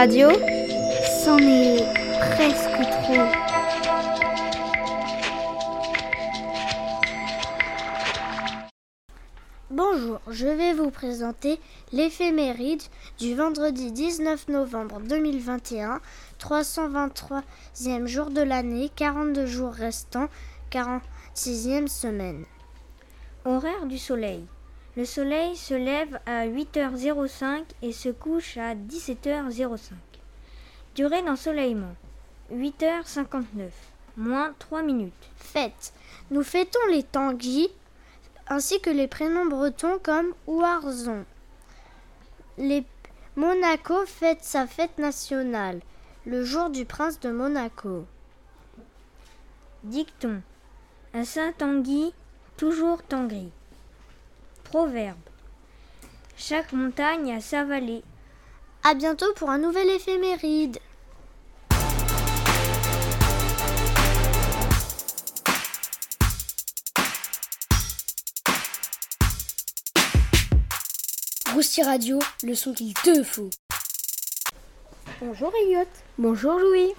Radio, c'en est presque trop. Bonjour, je vais vous présenter l'éphéméride du vendredi 19 novembre 2021, 323e jour de l'année, 42 jours restants, 46e semaine. Horaire du soleil. Le soleil se lève à 8h05 et se couche à 17h05. Durée d'ensoleillement 8h59, moins 3 minutes. Fête. Nous fêtons les Tanguy ainsi que les prénoms bretons comme Ouarzon. Les Monaco fête sa fête nationale, le jour du prince de Monaco. Dicton. À Saint-Tanguy, toujours Tanguy. Proverbe. Chaque montagne a sa vallée. À bientôt pour un nouvel éphéméride. Rousti Radio, le son qu'il te faut. Bonjour Elliot. Bonjour Louis.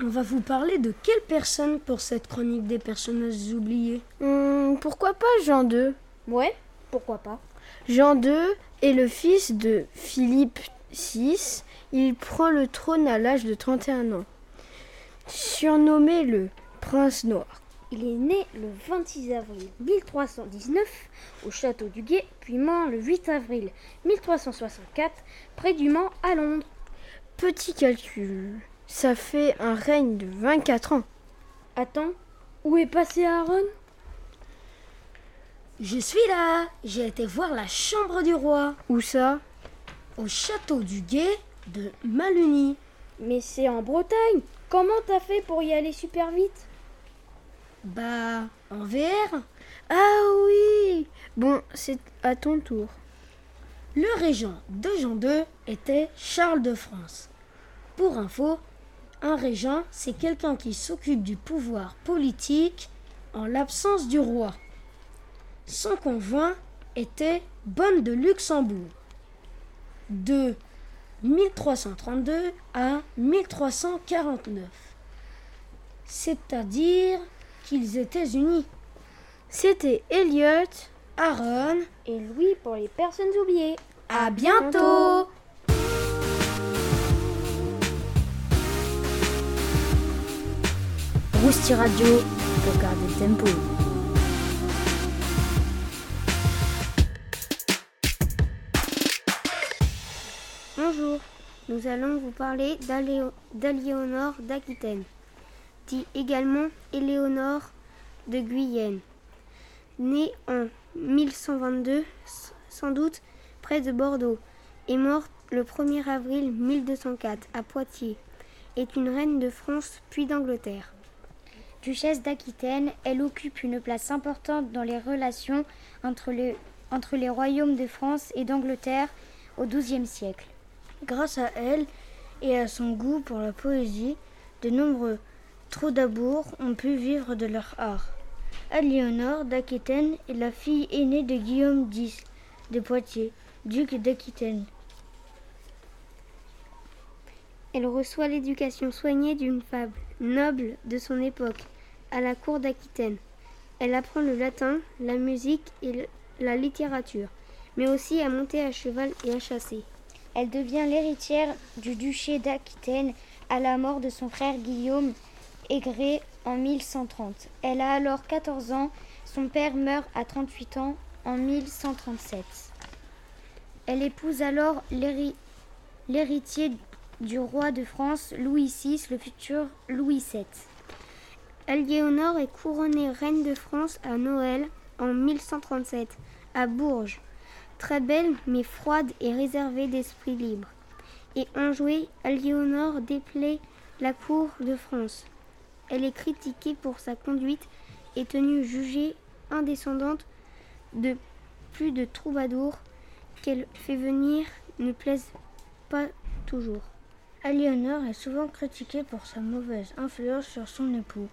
On va vous parler de quelle personne pour cette chronique des personnages oubliés? Hmm, Pourquoi pas Jean II Ouais, pourquoi pas Jean II est le fils de Philippe VI. Il prend le trône à l'âge de 31 ans. Surnommé le Prince Noir. Il est né le 26 avril 1319 au château du Guet, puis mort le 8 avril 1364 près du Mans à Londres. Petit calcul, ça fait un règne de 24 ans. Attends, où est passé Aaron? Je suis là. J'ai été voir la chambre du roi. Où ça? Au château du Guet de Maluni. Mais c'est en Bretagne. Comment t'as fait pour y aller super vite? Bah, en VR Ah oui Bon, c'est à ton tour. Le régent de Jean II était Charles de France. Pour info, un régent, c'est quelqu'un qui s'occupe du pouvoir politique en l'absence du roi. Son conjoint était Bonne de Luxembourg. De 1332 à 1349. C'est-à-dire qu'ils étaient unis. C'était Elliot, Aaron et Louis pour les personnes oubliées. À bientôt Rousti Radio pour garder le tempo. Bonjour, nous allons vous parler d'Aléonore d'Aquitaine dit également Éléonore de Guyenne. Née en 1122, sans doute près de Bordeaux, et morte le 1er avril 1204 à Poitiers, est une reine de France puis d'Angleterre. Duchesse d'Aquitaine, elle occupe une place importante dans les relations entre, entre les royaumes de France et d'Angleterre au XIIe siècle. Grâce à elle et à son goût pour la poésie, de nombreux Troudabourg ont pu vivre de leur art. Aliénor d'Aquitaine est la fille aînée de Guillaume X de Poitiers, duc d'Aquitaine. Elle reçoit l'éducation soignée d'une fable noble de son époque, à la cour d'Aquitaine. Elle apprend le latin, la musique et la littérature, mais aussi à monter à cheval et à chasser. Elle devient l'héritière du duché d'Aquitaine à la mort de son frère Guillaume Aigré en 1130. Elle a alors 14 ans. Son père meurt à 38 ans en 1137. Elle épouse alors l'héritier du roi de France, Louis VI, le futur Louis VII. Aliénor est couronnée reine de France à Noël en 1137 à Bourges. Très belle mais froide et réservée d'esprit libre. Et enjouée, Aliénor déplaît la cour de France. Elle est critiquée pour sa conduite et tenue jugée indescendante de plus de troubadours qu'elle fait venir ne plaisent pas toujours. Aliénor est souvent critiquée pour sa mauvaise influence sur son époux.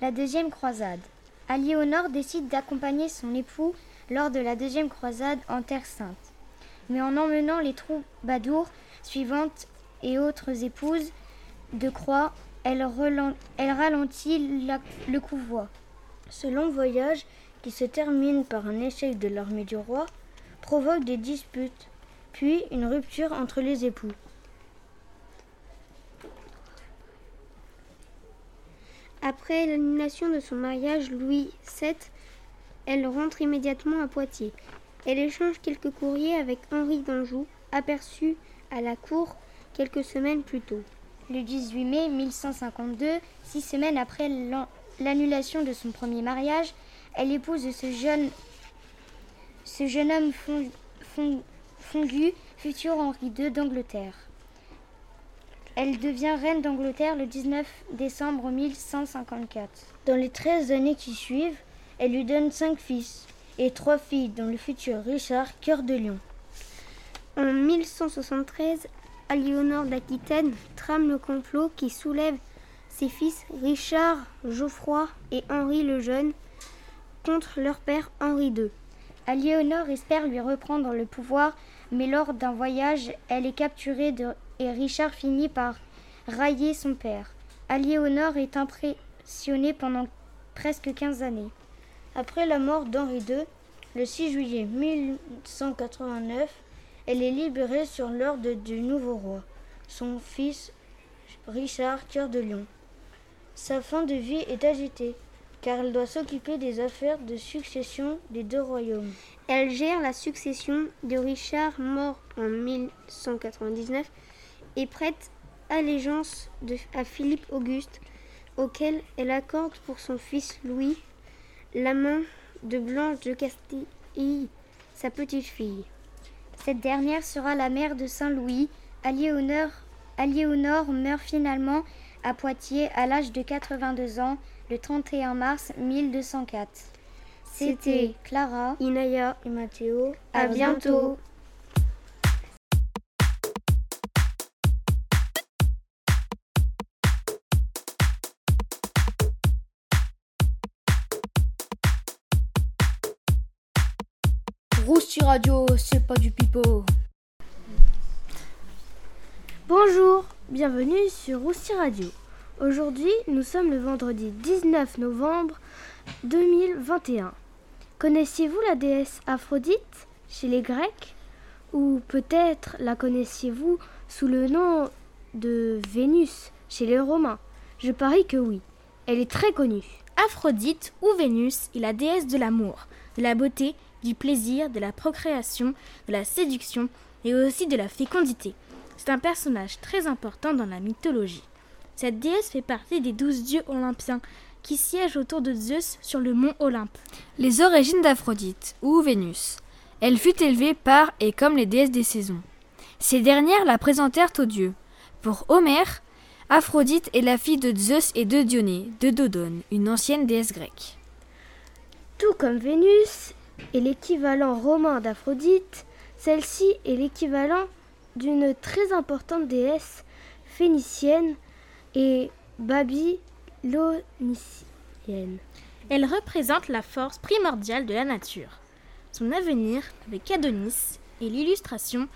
La deuxième croisade. Aliénor décide d'accompagner son époux lors de la deuxième croisade en Terre Sainte. Mais en emmenant les troubadours suivantes, et autres épouses de Croix, elle, ralentit le convoi. Ce long voyage, qui se termine par un échec de l'armée du roi, provoque des disputes, puis une rupture entre les époux. Après l'annulation de son mariage Louis VII, elle rentre immédiatement à Poitiers. Elle échange quelques courriers avec Henri d'Anjou, aperçu à la cour quelques semaines plus tôt. Le 18 mai 1152, six semaines après l'annulation de son premier mariage, elle épouse ce jeune, ce jeune homme fondu, futur Henri II d'Angleterre. Elle devient reine d'Angleterre le 19 décembre 1154. Dans les 13 années qui suivent, elle lui donne cinq fils et trois filles, dont le futur Richard Cœur de Lion. En 1173, Aliénor d'Aquitaine trame le complot qui soulève ses fils Richard, Geoffroy et Henri le Jeune contre leur père Henri II. Aliénor espère lui reprendre le pouvoir, mais lors d'un voyage, elle est capturée et Richard finit par railler son père. Aliénor est impressionnée pendant presque 15 années. Après la mort d'Henri II, le 6 juillet 1189, elle est libérée sur l'ordre du nouveau roi, son fils Richard Cœur de Lion. Sa fin de vie est agitée, car elle doit s'occuper des affaires de succession des deux royaumes. Elle gère la succession de Richard, mort en 1199, et prête allégeance à Philippe Auguste, auquel elle accorde pour son fils Louis la main de Blanche de Castille, sa petite-fille. Cette dernière sera la mère de Saint-Louis. Aliénor meurt finalement à Poitiers à l'âge de 82 ans le 31 mars 1204. C'était Clara, Inaya et Mathéo. À, bientôt. Radio, c'est pas du pipeau. Bonjour, bienvenue sur Rousti Radio. Aujourd'hui, nous sommes le vendredi 19 novembre 2021. Connaissiez-vous la déesse Aphrodite chez les Grecs? Ou peut-être la connaissiez-vous sous le nom de Vénus chez les Romains? Je parie que oui. Elle est très connue. Aphrodite ou Vénus est la déesse de l'amour, de la beauté du plaisir, de la procréation, de la séduction et aussi de la fécondité. C'est un personnage très important dans la mythologie. Cette déesse fait partie des douze dieux olympiens qui siègent autour de Zeus sur le mont Olympe. Les origines d'Aphrodite, ou Vénus. Elle fut élevée par et comme les déesses des saisons. Ces dernières la présentèrent aux dieux. Pour Homère, Aphrodite est la fille de Zeus et de Dionée, de Dodone, une ancienne déesse grecque. Tout comme Vénus, est l'équivalent romain d'Aphrodite, celle-ci est l'équivalent d'une très importante déesse phénicienne et babylonienne. Elle représente la force primordiale de la nature. Son avenir avec Adonis et l'illustration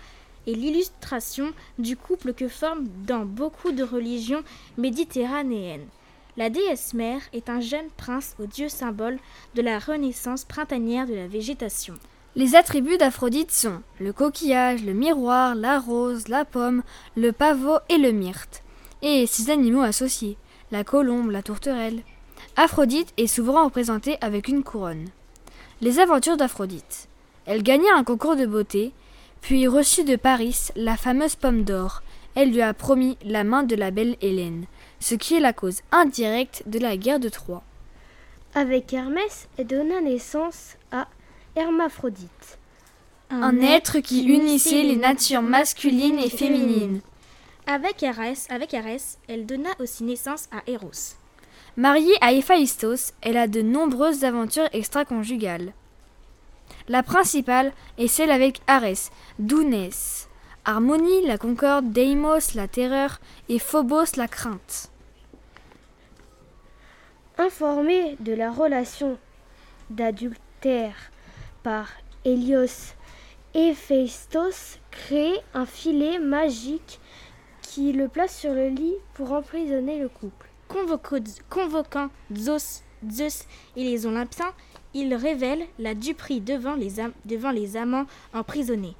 l'illustration du couple que forment dans beaucoup de religions méditerranéennes. La déesse mère est un jeune prince au dieu symbole de la renaissance printanière de la végétation. Les attributs d'Aphrodite sont le coquillage, le miroir, la rose, la pomme, le pavot et le myrte, et ses animaux associés, la colombe, la tourterelle. Aphrodite est souvent représentée avec une couronne. Les aventures d'Aphrodite. Elle gagna un concours de beauté, puis reçut de Paris la fameuse pomme d'or. Elle lui a promis la main de la belle Hélène ce qui est la cause indirecte de la guerre de Troie. Avec Hermès, elle donna naissance à Hermaphrodite, un, être qui unissait les natures masculines et féminines. Avec Arès, avec Arès, elle donna aussi naissance à Eros. Mariée à Héphaïstos, elle a de nombreuses aventures extra-conjugales. La principale est celle avec Arès, d'Ounès, Harmonie, la concorde, Deimos, la terreur, et Phobos, la crainte. Informé de la relation d'adultère par Hélios, Héphaïstos crée un filet magique qui le place sur le lit pour emprisonner le couple. convoquant Zeus, Zeus et les Olympiens, il révèle la duperie devant les, devant les amants emprisonnés.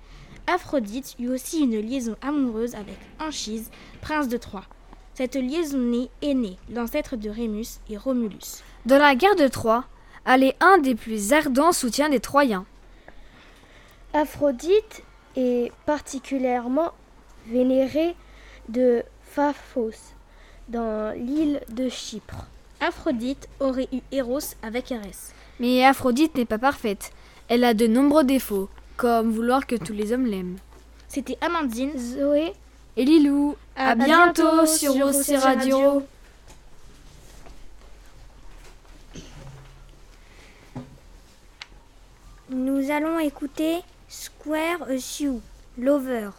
Aphrodite eut aussi une liaison amoureuse avec Anchise, prince de Troie. Cette liaison est née l'ancêtre de Rémus et Romulus. Dans la guerre de Troie, elle est un des plus ardents soutiens des Troyens. Aphrodite est particulièrement vénérée de Phafos dans l'île de Chypre. Aphrodite aurait eu Eros avec Arès. Mais Aphrodite n'est pas parfaite. Elle a de nombreux défauts, comme vouloir que tous les hommes l'aiment. C'était Amandine, Zoé et Lilou. À, bientôt, sur Rossi Radio. Nous allons écouter Square Sioux, Lover.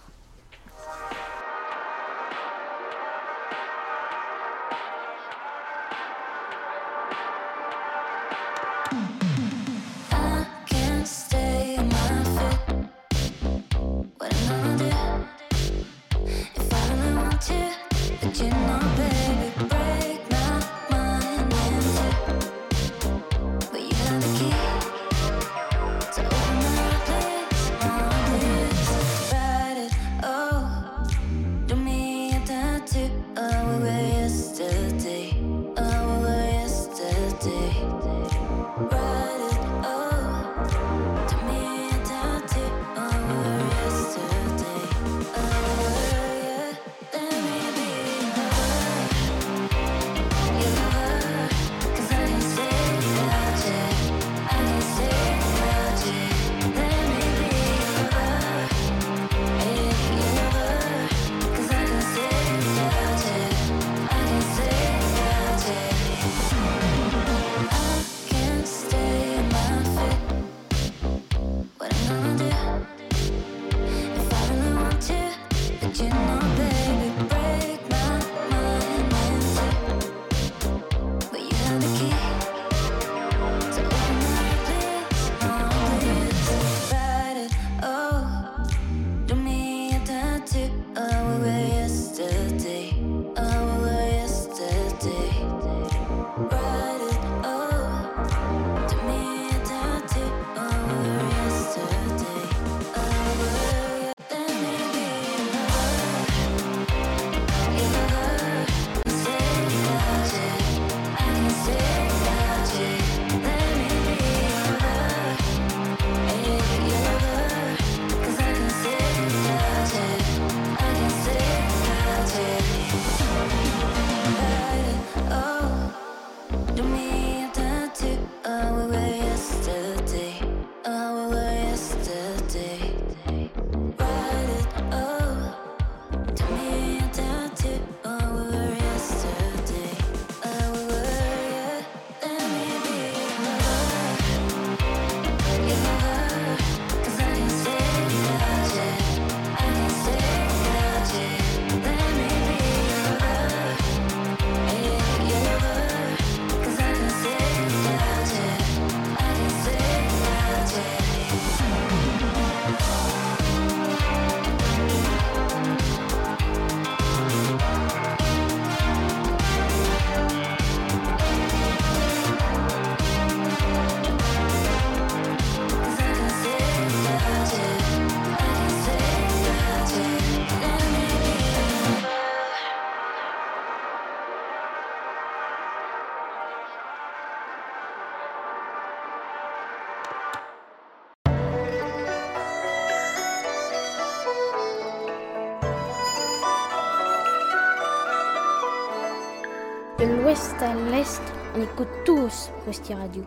À l'est, on écoute tous Rusty Radio.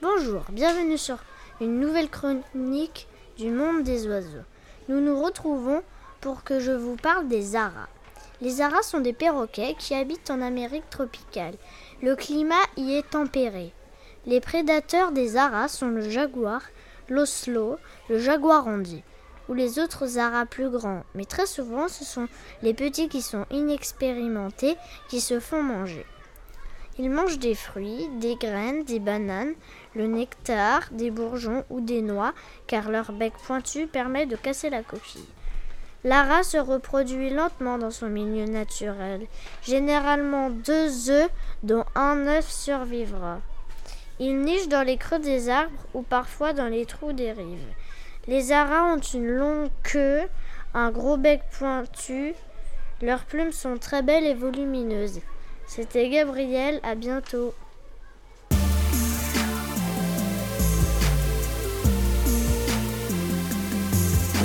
Bonjour, bienvenue sur une nouvelle chronique du monde des oiseaux. Nous nous retrouvons pour que je vous parle des aras. Les aras sont des perroquets qui habitent en Amérique tropicale. Le climat y est tempéré. Les prédateurs des aras sont le jaguar, l'oslo, le jaguar rondi ou les autres aras plus grands, mais très souvent ce sont les petits qui sont inexpérimentés qui se font manger. Ils mangent des fruits, des graines, des bananes, le nectar, des bourgeons ou des noix, car leur bec pointu permet de casser la coquille. Lara se reproduit lentement dans son milieu naturel. Généralement deux œufs, dont un œuf survivra. Ils nichent dans les creux des arbres ou parfois dans les trous des rives. Les aras ont une longue queue, un gros bec pointu. Leurs plumes sont très belles et volumineuses. C'était Gabriel, à bientôt.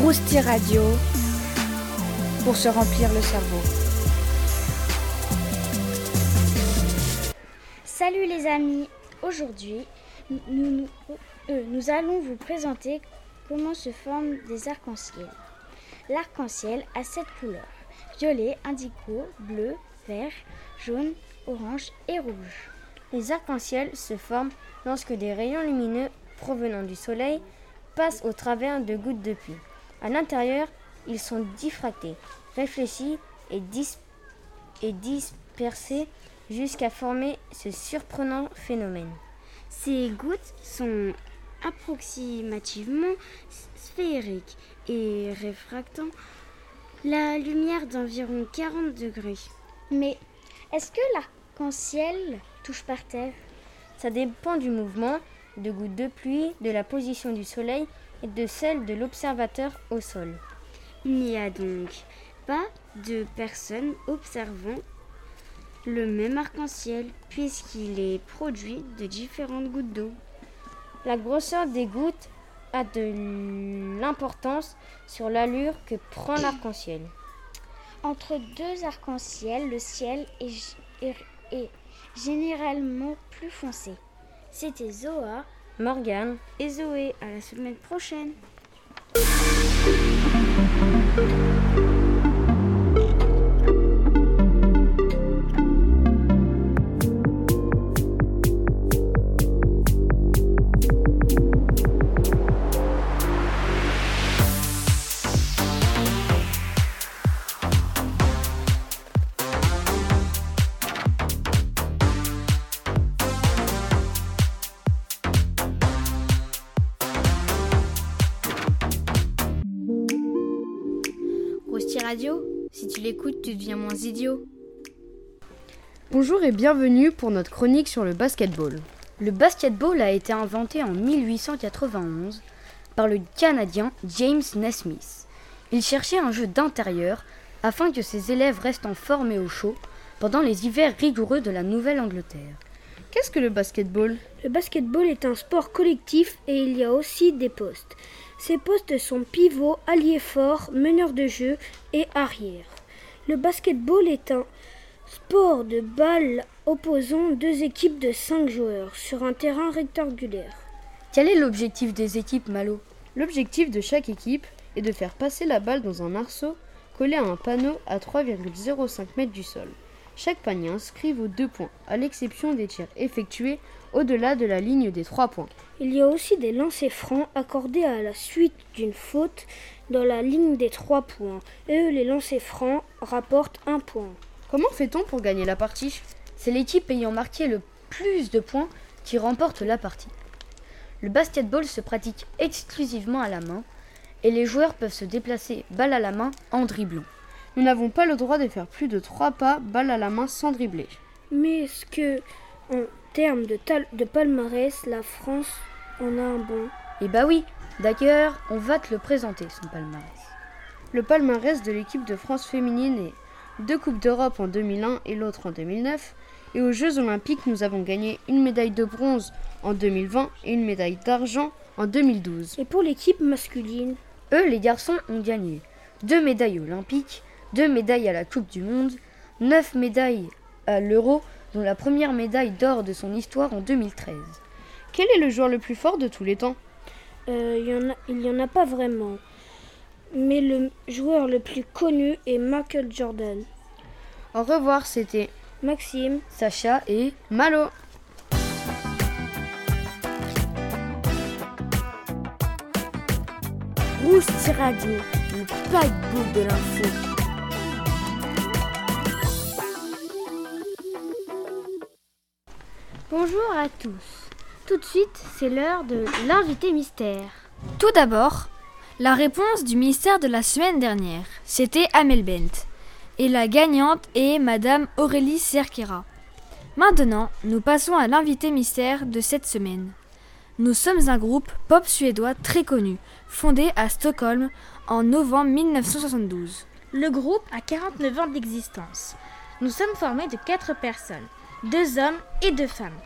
Rousti Radio pour se remplir le cerveau. Salut les amis, aujourd'hui nous, euh, nous, allons vous présenter comment se forment des arcs-en-ciel. L'arc-en-ciel a sept couleurs violet, indigo, bleu, vert, jaune, orange et rouge. Les arcs-en-ciel se forment lorsque des rayons lumineux provenant du soleil passent au travers de gouttes de pluie. À l'intérieur, ils sont diffractés, réfléchis et, et dispersés jusqu'à former ce surprenant phénomène. Ces gouttes sont approximativement sphériques et réfractant la lumière d'environ 40 degrés. Mais est-ce que l'arc-en-ciel touche par terre? Ça dépend du mouvement, de gouttes de pluie, de la position du soleil et de celle de l'observateur au sol. Il n'y a donc pas de personnes observant le même arc-en-ciel puisqu'il est produit de différentes gouttes d'eau. La grosseur des gouttes a de l'importance sur l'allure que prend l'arc-en-ciel. Entre deux arcs-en-ciel, le ciel est, est généralement plus foncé. C'était Zoa Morgane et Zoé. À la semaine prochaine. Tu deviens moins idiot. Bonjour et bienvenue pour notre chronique sur le basketball. Le basketball a été inventé en 1891 par le Canadien James Nesmith. Il cherchait un jeu d'intérieur afin que ses élèves restent en forme et au chaud pendant les hivers rigoureux de la Nouvelle-Angleterre. Qu'est-ce que le basketball? Le basketball est un sport collectif et il y a aussi des postes. Ces postes sont pivot, allié fort, meneur de jeu et arrière. Le basketball est un sport de balle opposant deux équipes de cinq joueurs sur un terrain rectangulaire. Quel est l'objectif des équipes, Malo? L'objectif de chaque équipe est de faire passer la balle dans un arceau collé à un panneau à 3,05 mètres du sol. Chaque panier inscrit vaut deux points, à l'exception des tirs effectués au-delà de la ligne des trois points. Il y a aussi des lancers francs accordés à la suite d'une faute dans la ligne des trois points. Et les lancers francs rapportent un point. Comment fait-on pour gagner la partie? C'est l'équipe ayant marqué le plus de points qui remporte la partie. Le basketball se pratique exclusivement à la main et les joueurs peuvent se déplacer balle à la main en dribblant. Nous n'avons pas le droit de faire plus de trois pas balle à la main sans dribbler. Mais est-ce que, en termes de, de palmarès, la France on a un bon. Eh bah oui, d'ailleurs, on va te le présenter, son palmarès. Le palmarès de l'équipe de France féminine est deux Coupes d'Europe en 2001 et l'autre en 2009. Et aux Jeux Olympiques, nous avons gagné une médaille de bronze en 2020 et une médaille d'argent en 2012. Et pour l'équipe masculine Eux, les garçons, ont gagné deux médailles olympiques, deux médailles à la Coupe du Monde, neuf médailles à l'Euro, dont la première médaille d'or de son histoire en 2013. Quel est le joueur le plus fort de tous les temps? Euh, Il n'y en, a pas vraiment. Mais le joueur le plus connu est Michael Jordan. Au revoir, c'était Maxime, Sacha et Malo. Rousti Radio, le paquebot de l'info. Bonjour à tous. Tout de suite, c'est l'heure de l'invité mystère. Tout d'abord, La réponse du ministère de la semaine dernière, c'était Amel Bent. Et la gagnante est Madame Aurélie Cerquera. Maintenant, nous passons à l'invité mystère de cette semaine. Nous sommes un groupe pop suédois très connu, fondé à Stockholm en novembre 1972. Le groupe a 49 ans d'existence. Nous sommes formés de 4 personnes, deux hommes et deux femmes.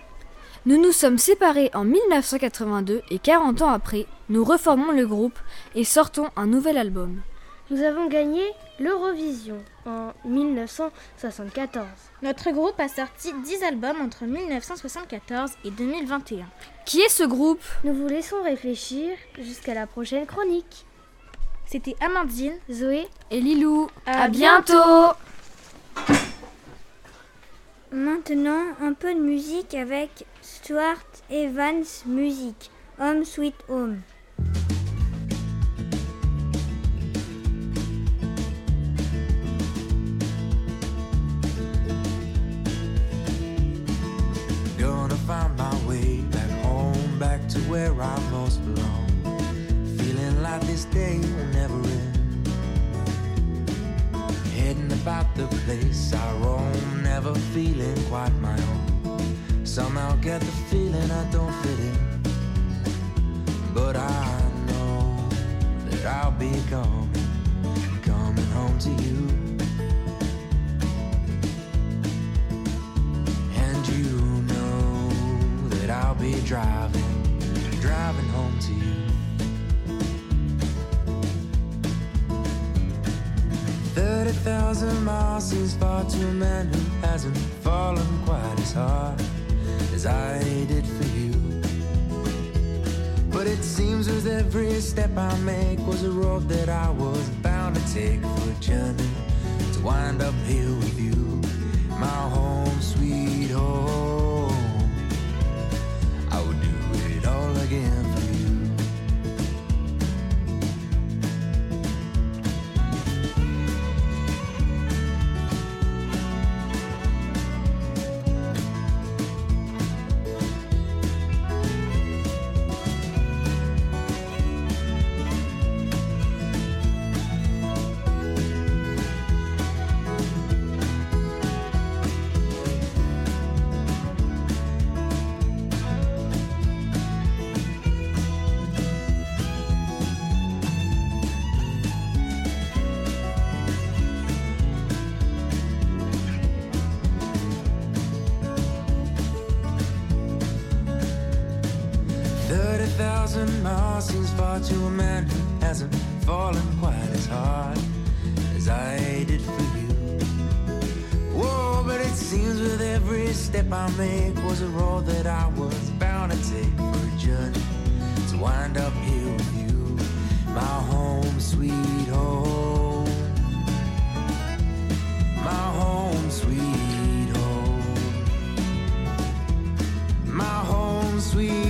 Nous nous sommes séparés en 1982 et 40 ans après, nous reformons le groupe et sortons un nouvel album. Nous avons gagné l'Eurovision en 1974. Notre groupe a sorti 10 albums entre 1974 et 2021. Qui est ce groupe? Nous vous laissons réfléchir jusqu'à la prochaine chronique. C'était Amandine, Zoé et Lilou. À, bientôt Maintenant, un peu de musique avec Stuart Evans Music, Home Sweet Home. Gonna find my way back home, back to where I most belong. Feeling like this day will never end. Heading about the place I roam, never feeling quite my own. Somehow get the feeling I don't fit in. But I know that I'll be coming, coming home to you. And you know that I'll be driving, driving home to you. Thirty thousand miles seems far to a man who hasn't fallen quite as hard as I did for you. But it seems with every step I make was a road that I was bound to take for a journey to wind up here with you, my home, sweet Thirty thousand miles seems far to a man who hasn't fallen quite as hard as I did for you. Whoa, but it seems with every step I make was a road that I was bound to take for a journey to wind up here with you, my home, sweet home, my home, sweet home, my home, sweet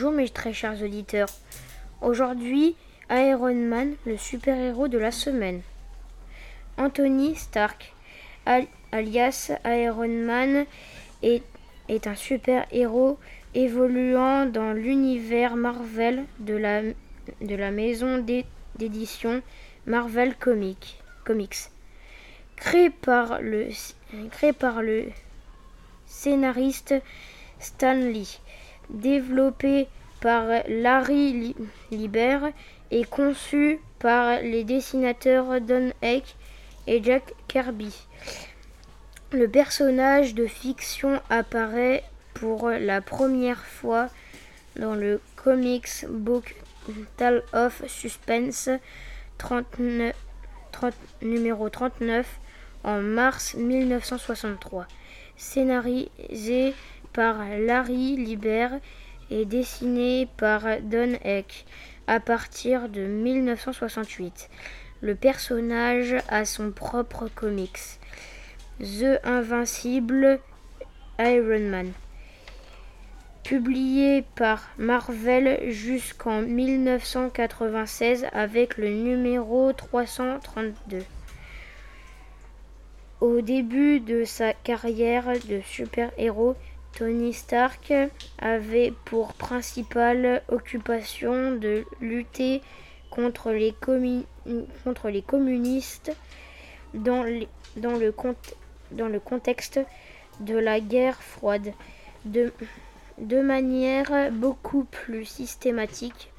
Bonjour mes très chers auditeurs. Aujourd'hui, Iron Man, le super-héros de la semaine. Anthony Stark, al- alias Iron Man, est, un super-héros évoluant dans l'univers Marvel de la, maison d'é- d'édition Marvel Comics. Créé par le scénariste Stan Lee développé par Larry Li- Lieber et conçu par les dessinateurs Don Heck et Jack Kirby. Le personnage de fiction apparaît pour la première fois dans le comics book Tale of Suspense 39, 30 numéro 39 en mars 1963. Scénarisé Larry Lieber et dessiné par Don Heck à partir de 1968. Le personnage a son propre comics. The Invincible Iron Man. Publié par Marvel jusqu'en 1996 avec le numéro 332. Au début de sa carrière de super-héros, Tony Stark avait pour principale occupation de lutter contre les, communistes dans, le contexte de la guerre froide, de, de manière beaucoup plus systématique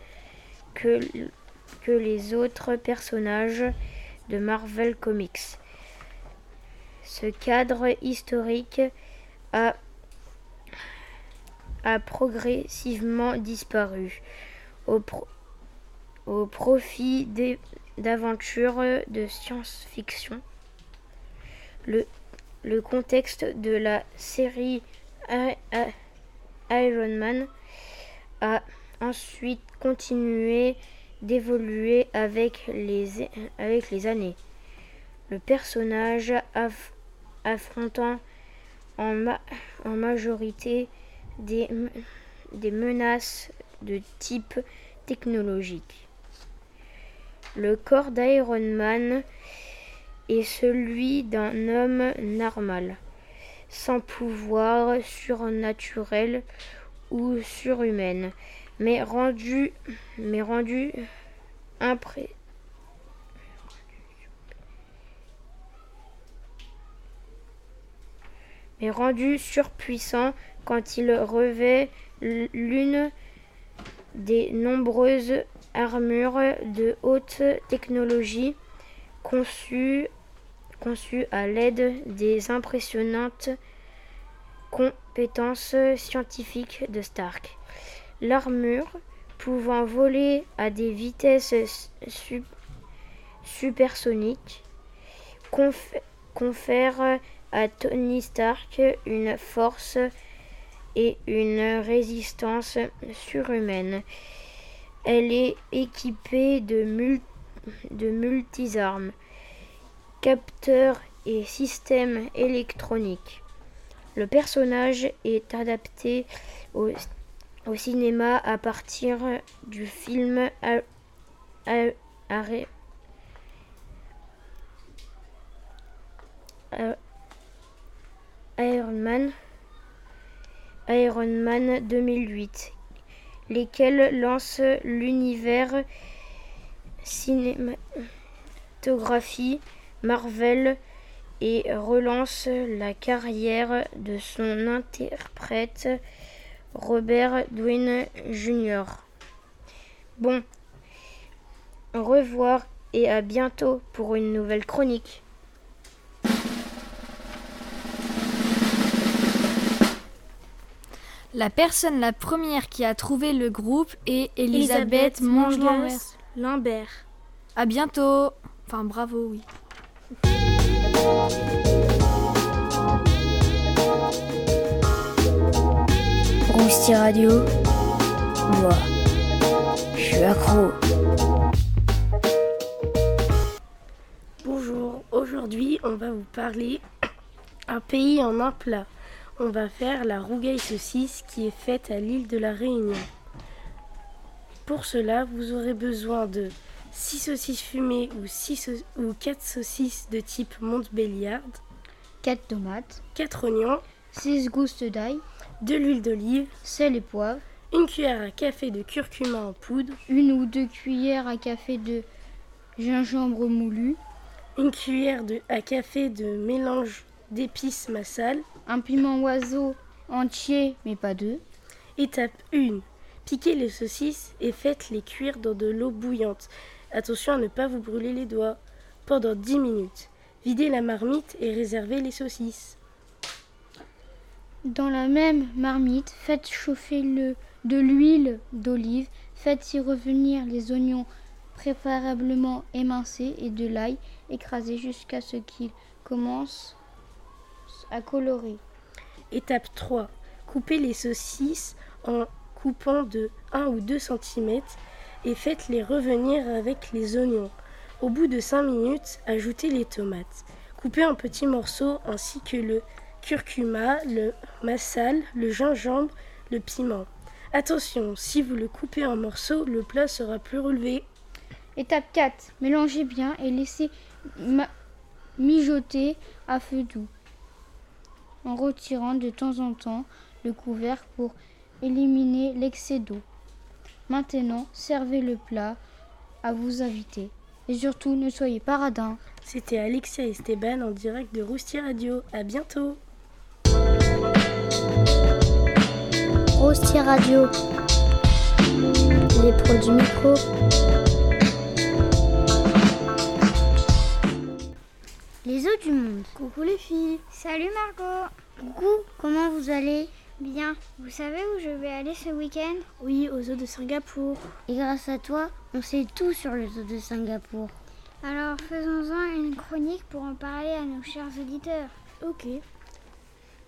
que, que les autres personnages de Marvel Comics. Ce cadre historique a, a progressivement disparu au, profit d'aventures de science-fiction. Le, le, contexte de la série Iron Man a ensuite continué d'évoluer avec les, avec les années. Le personnage affrontant en, en majorité des, menaces de type technologique. Le corps d'Iron Man est celui d'un homme normal, sans pouvoir surnaturel ou surhumain, mais rendu, mais rendu impré mais rendu surpuissant quand il revêt l'une des nombreuses armures de haute technologie conçues, à l'aide des impressionnantes compétences scientifiques de Stark. L'armure, pouvant voler à des vitesses supersoniques, confère à Tony Stark une force et une résistance surhumaine. Elle est équipée de, de multisarmes, capteurs et systèmes électroniques. Le personnage est adapté au, cinéma à partir du film Man, Iron Man 2008, lesquels lancent l'univers cinématographie Marvel et relance la carrière de son interprète Robert Downey Jr. Bon, revoir et à bientôt pour une nouvelle chronique. La personne la première qui a trouvé le groupe est Elisabeth, Elisabeth Lambert. À bientôt. Enfin, bravo, oui. Rousti Radio. Moi, je suis accro. Bonjour, aujourd'hui on va vous parler un pays en un plat on va faire la rougaille saucisse qui est faite à l'île de la Réunion. Pour cela, vous aurez besoin de 6 saucisses fumées ou, 6 ou 4 saucisses de type Montbéliard, 4 tomates, 4 oignons, 6 gousses d'ail, de l'huile d'olive, sel et poivre, une cuillère à café de curcuma en poudre, une ou deux cuillères à café de gingembre moulu, une cuillère de, à café de mélange d'épices massales, un piment oiseau entier mais pas deux. Étape 1. Piquez les saucisses et faites-les cuire dans de l'eau bouillante. Attention à ne pas vous brûler les doigts. Pendant 10 minutes. Videz la marmite et réservez les saucisses. Dans la même marmite, faites chauffer le de l'huile d'olive, faites y revenir les oignons préférablement émincés et de l'ail écrasé jusqu'à ce qu'ils commencent à colorer. Étape 3. Coupez les saucisses en coupant de 1 ou 2 cm et faites-les revenir avec les oignons. Au bout de 5 minutes, ajoutez les tomates. Coupez en petits morceaux ainsi que le curcuma, le massal, le gingembre, le piment. Attention, si vous le coupez en morceaux, le plat sera plus relevé. Étape 4. Mélangez bien et laissez mijoter à feu doux en retirant de temps en temps le couvercle pour éliminer l'excès d'eau. Maintenant, servez le plat à vos invités. Et surtout, ne soyez pas radins. C'était Alexia Esteban en direct de Rousti Radio. À bientôt. Rousti Radio. Les produits micro. Les eaux du monde. Coucou les filles. Salut Margot. Coucou, comment vous allez? Bien. Vous savez où je vais aller ce week-end? Oui, aux eaux de Singapour. Et grâce à toi, on sait tout sur les eaux de Singapour. Alors faisons-en une chronique pour en parler à nos chers auditeurs. Ok.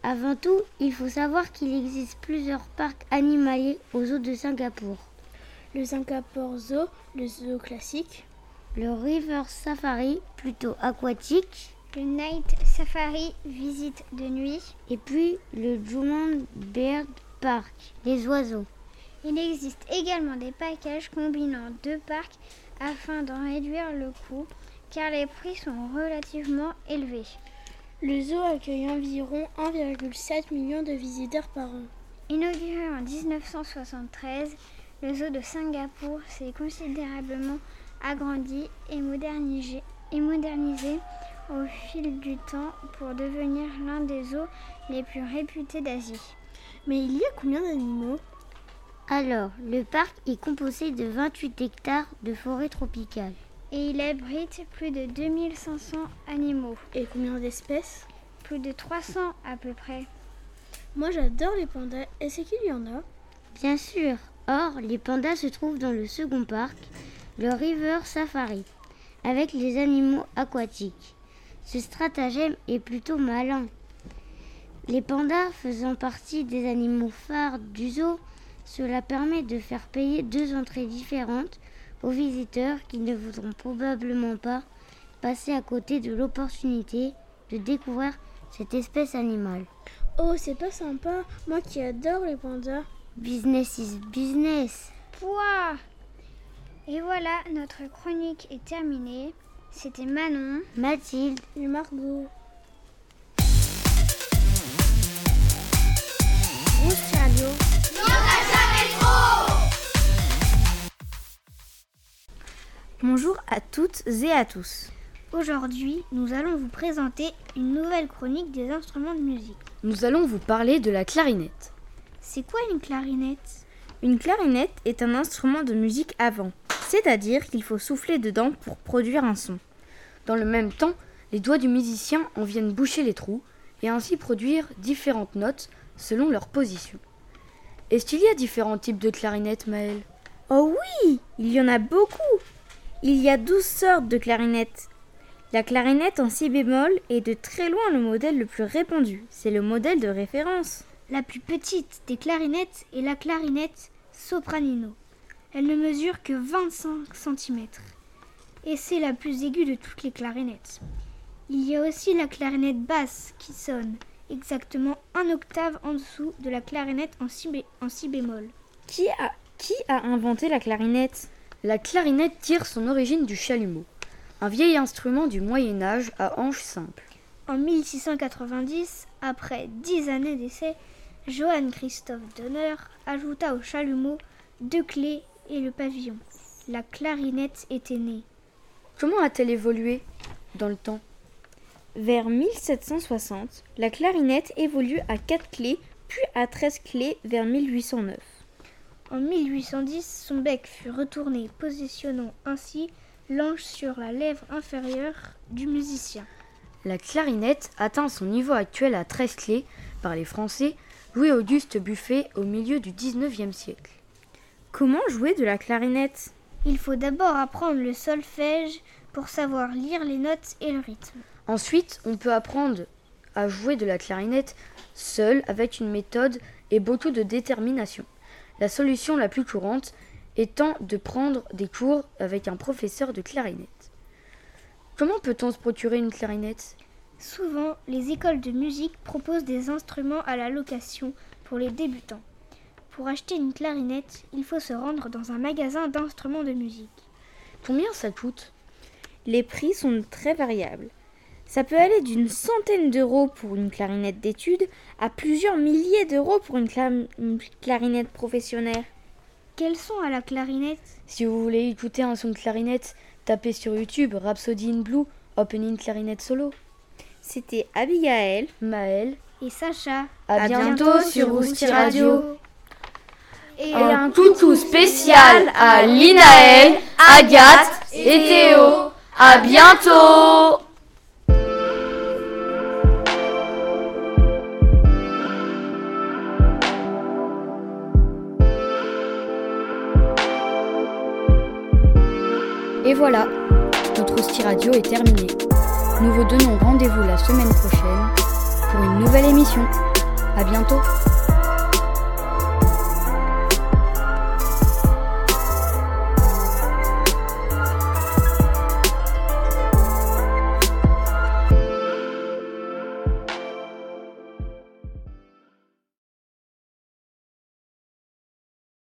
Avant tout, il faut savoir qu'il existe plusieurs parcs animaliers aux eaux de Singapour. Le Singapour Zoo, le zoo classique. Le River Safari, plutôt aquatique. Le Night Safari, visite de nuit. Et puis le Jumon Bird Park, les oiseaux. Il existe également des packages combinant deux parcs afin d'en réduire le coût car les prix sont relativement élevés. Le zoo accueille environ 1,7 million de visiteurs par an. Inauguré en 1973, le zoo de Singapour s'est considérablement agrandi et modernisé, et modernisé au fil du temps pour devenir l'un des zoos les plus réputés d'Asie. Mais il y a combien d'animaux? Alors, le parc est composé de 28 hectares de forêt tropicale. Et il abrite plus de 2500 animaux. Et combien d'espèces? Plus de 300 à peu près. Moi j'adore les pandas. Est-ce qu'il y en a? Bien sûr. Or, les pandas se trouvent dans le second parc, le River Safari, avec les animaux aquatiques. Ce stratagème est plutôt malin. Les pandas faisant partie des animaux phares du zoo, cela permet de faire payer deux entrées différentes aux visiteurs qui ne voudront probablement pas passer à côté de l'opportunité de découvrir cette espèce animale. Oh, c'est pas sympa. Moi qui adore les pandas. Business is business. Pouah Et voilà, notre chronique est terminée. C'était Manon, Mathilde et Margot. Rouge Radio. Bonjour à toutes et à tous. Aujourd'hui, nous allons vous présenter une nouvelle chronique des instruments de musique. Nous allons vous parler de la clarinette. C'est quoi une clarinette? Une clarinette est un instrument de musique à vent, c'est-à-dire qu'il faut souffler dedans pour produire un son. Dans le même temps, les doigts du musicien en viennent boucher les trous et ainsi produire différentes notes selon leur position. Est-ce qu'il y a différents types de clarinettes, Maëlle? Oh oui, il y en a beaucoup. Il y a douze sortes de clarinettes. La clarinette en si bémol est de très loin le modèle le plus répandu. C'est le modèle de référence. La plus petite des clarinettes est la clarinette sopranino. Elle ne mesure que 25 cm. Et c'est la plus aiguë de toutes les clarinettes. Il y a aussi la clarinette basse qui sonne exactement un octave en dessous de la clarinette en si, bé- en si bémol. Qui a, qui a inventé la clarinette? La clarinette tire son origine du chalumeau, un vieil instrument du Moyen Âge à hanches simples. En 1690, après dix années d'essai, Johann Christoph Donner ajouta au chalumeau deux clés et le pavillon. La clarinette était née. Comment a-t-elle évolué dans le temps? Vers 1760, la clarinette évolue à 4 clés, puis à 13 clés vers 1809. En 1810, son bec fut retourné, positionnant ainsi l'ange sur la lèvre inférieure du musicien. La clarinette atteint son niveau actuel à 13 clés par les Français Louis-Auguste Buffet au milieu du XIXe siècle. Comment jouer de la clarinette? Il faut d'abord apprendre le solfège pour savoir lire les notes et le rythme. Ensuite, on peut apprendre à jouer de la clarinette seul avec une méthode et beaucoup de détermination. La solution la plus courante étant de prendre des cours avec un professeur de clarinette. Comment peut-on se procurer une clarinette? Souvent, les écoles de musique proposent des instruments à la location pour les débutants. Pour acheter une clarinette, il faut se rendre dans un magasin d'instruments de musique. Combien ça coûte? Les prix sont très variables. Ça peut aller d'une centaine d'euros pour une clarinette d'études à plusieurs milliers d'euros pour une, cla- une clarinette professionnelle. Quels sont à la clarinette? Si vous voulez écouter un son de clarinette, tapez sur YouTube Rhapsody in Blue, Opening Clarinette Solo. C'était Abigail, Maël et Sacha. À, bientôt, sur Rousti Radio. Et un coucou spécial à Linaël, Agathe et Théo. À bientôt Et voilà, notre Hostie Radio est terminé. Nous vous donnons rendez-vous la semaine prochaine pour une nouvelle émission. À bientôt